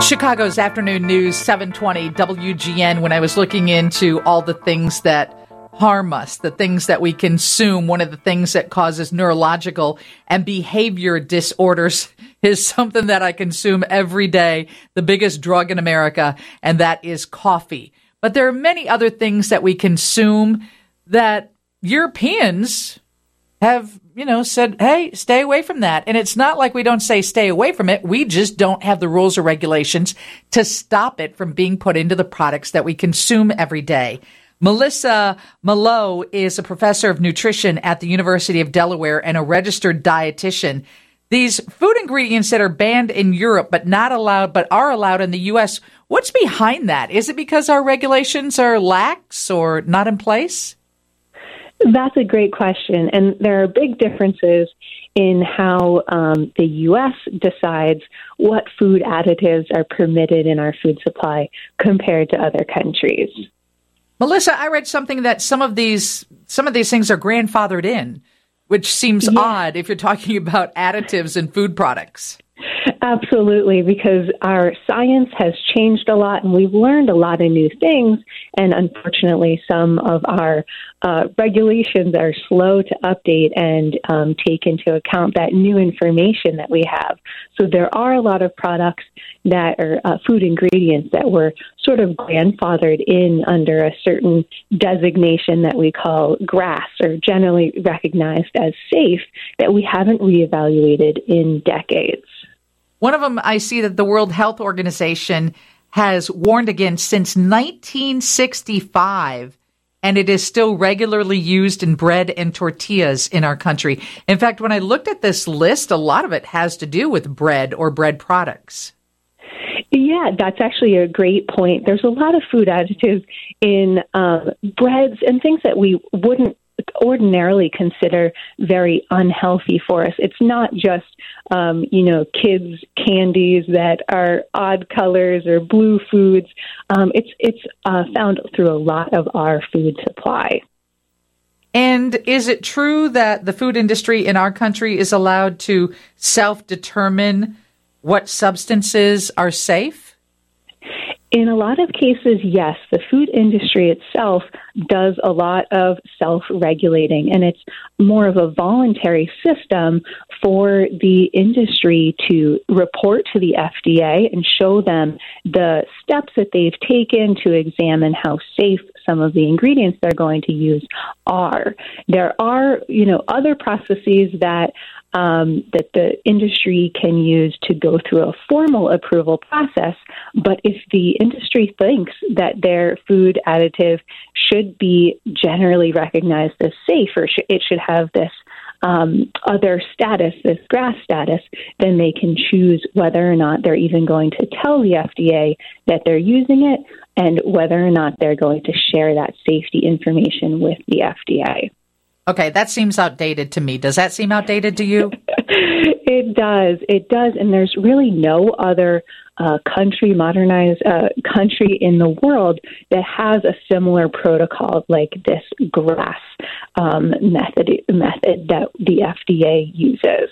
Chicago's afternoon news 720 WGN when I was looking into all the things that harm us, the things that we consume, one of the things that causes neurological and behavior disorders is something that I consume every day, the biggest drug in America, and that is coffee. But there are many other things that we consume that Europeans have, you know, said, hey, stay away from that. And it's not like we don't say stay away from it. We just don't have the rules or regulations to stop it from being put into the products that we consume every day. Melissa Melough is a professor of nutrition at the University of Delaware and a registered dietitian. These food ingredients that are banned in Europe but not allowed but are allowed in the US, what's behind that? Is it because our regulations are lax or not in place? That's a great question. And there are big differences in how um, the U.S. decides what food additives are permitted in our food supply compared to other countries. Melissa, I read something that some of these some of these things are grandfathered in, which seems yeah. odd if you're talking about additives in food products. Absolutely, because our science has changed a lot and we've learned a lot of new things. And unfortunately, some of our uh, regulations are slow to update and um, take into account that new information that we have. So there are a lot of products that are uh, food ingredients that were sort of grandfathered in under a certain designation that we call GRAS or generally recognized as safe that we haven't reevaluated in decades. One of them I see that the World Health Organization has warned against since 1965 and it is still regularly used in bread and tortillas in our country. In fact, when I looked at this list, a lot of it has to do with bread or bread products. Yeah, that's actually a great point. There's a lot of food additives in um, breads and things that we wouldn't ordinarily consider very unhealthy for us. It's not just, um, you know, kids' candies that are odd colors or blue foods. Um, it's it's uh, found through a lot of our food supply. And is it true that the food industry in our country is allowed to self determine what substances are safe? In a lot of cases, yes, the food industry itself does a lot of self regulating, and it's more of a voluntary system for the industry to report to the FDA and show them the steps that they've taken to examine how safe some of the ingredients they're going to use are. There are, you know, other processes that um, that the industry can use to go through a formal approval process. But if the industry thinks that their food additive should be generally recognized as safe or sh- it should have this um, other status, this GRAS status, then they can choose whether or not they're even going to tell the FDA that they're using it and whether or not they're going to share that safety information with the FDA. Okay, that seems outdated to me. Does that seem outdated to you? it does. It does. And there's really no other uh, country, modernized uh, country in the world that has a similar protocol like this GRAS um, method method that the FDA uses.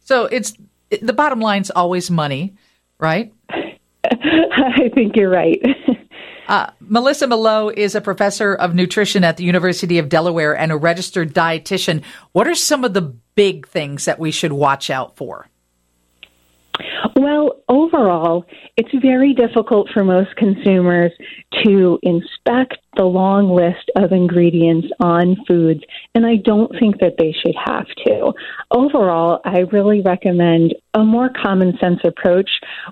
So it's the bottom line's always money, right? I think you're right. Uh, Melissa Melough is a professor of nutrition at the University of Delaware and a registered dietitian. What are some of the big things that we should watch out for? Well, overall, it's very difficult for most consumers to inspect the long list of ingredients on foods, and I don't think that they should have to. Overall, I really recommend a more common sense approach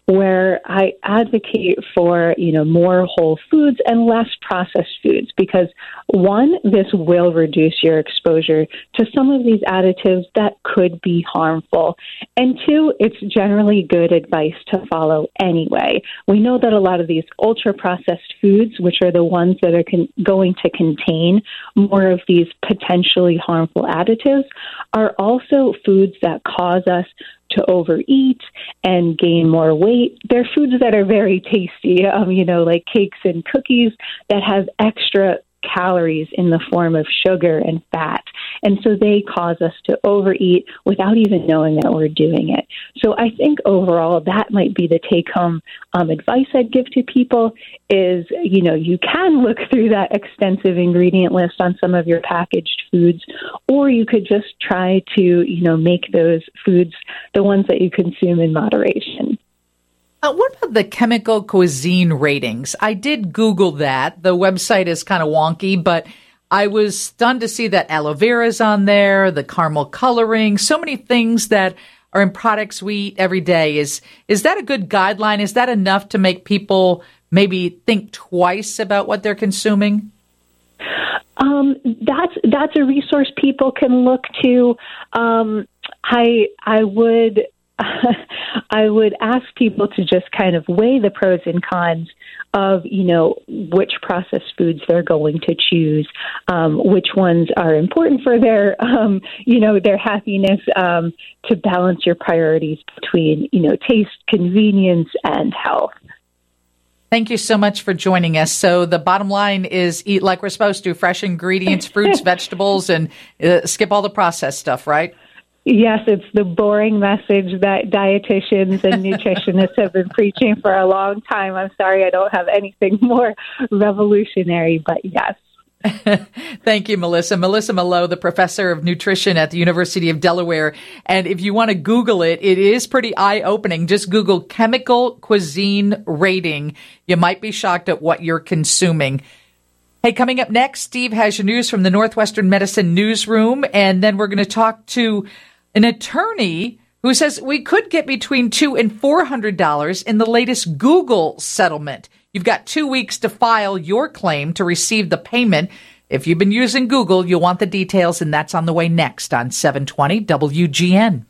where I advocate for, you know, more whole foods and less processed foods because one, this will reduce your exposure to some of these additives that could be harmful. And two, it's generally good advice to follow anyway. We know that a lot of these ultra processed foods, which are the ones that are con- going to contain more of these potentially harmful additives, are also foods that cause us to overeat and gain more weight. They're foods that are very tasty, um, you know, like cakes and cookies that have extra calories in the form of sugar and fat. And so they cause us to overeat without even knowing that we're doing it. So I think overall that might be the take home um, advice I'd give to people is, you know, you can look through that extensive ingredient list on some of your packaged foods, or you could just try to, you know, make those foods the ones that you consume in moderation. Uh, what about the chemical cuisine ratings? I did Google that. The website is kind of wonky, but I was stunned to see that aloe vera is on there, the caramel coloring, so many things that are in products we eat every day. Is is that a good guideline? Is that enough to make people maybe think twice about what they're consuming? Um, that's that's a resource people can look to. Um, I I would I would ask people to just kind of weigh the pros and cons of you know which processed foods they're going to choose, um, which ones are important for their um, you know their happiness um, to balance your priorities between you know taste, convenience, and health. Thank you so much for joining us. So the bottom line is eat like we're supposed to: fresh ingredients, fruits, vegetables, and uh, skip all the processed stuff. Right? Yes, it's the boring message that dietitians and nutritionists have been preaching for a long time. I'm sorry I don't have anything more revolutionary, but yes. Thank you, Melissa. Melissa Melough, the professor of nutrition at the University of Delaware. And if you want to Google it, it is pretty eye opening. Just Google chemical cuisine rating. You might be shocked at what you're consuming. Hey, coming up next, Steve has your news from the Northwestern Medicine Newsroom. And then we're going to talk to an attorney who says we could get between two and four hundred dollars in the latest Google settlement. You've got two weeks to file your claim to receive the payment. If you've been using Google, you'll want the details, and that's on the way next on 720 WGN.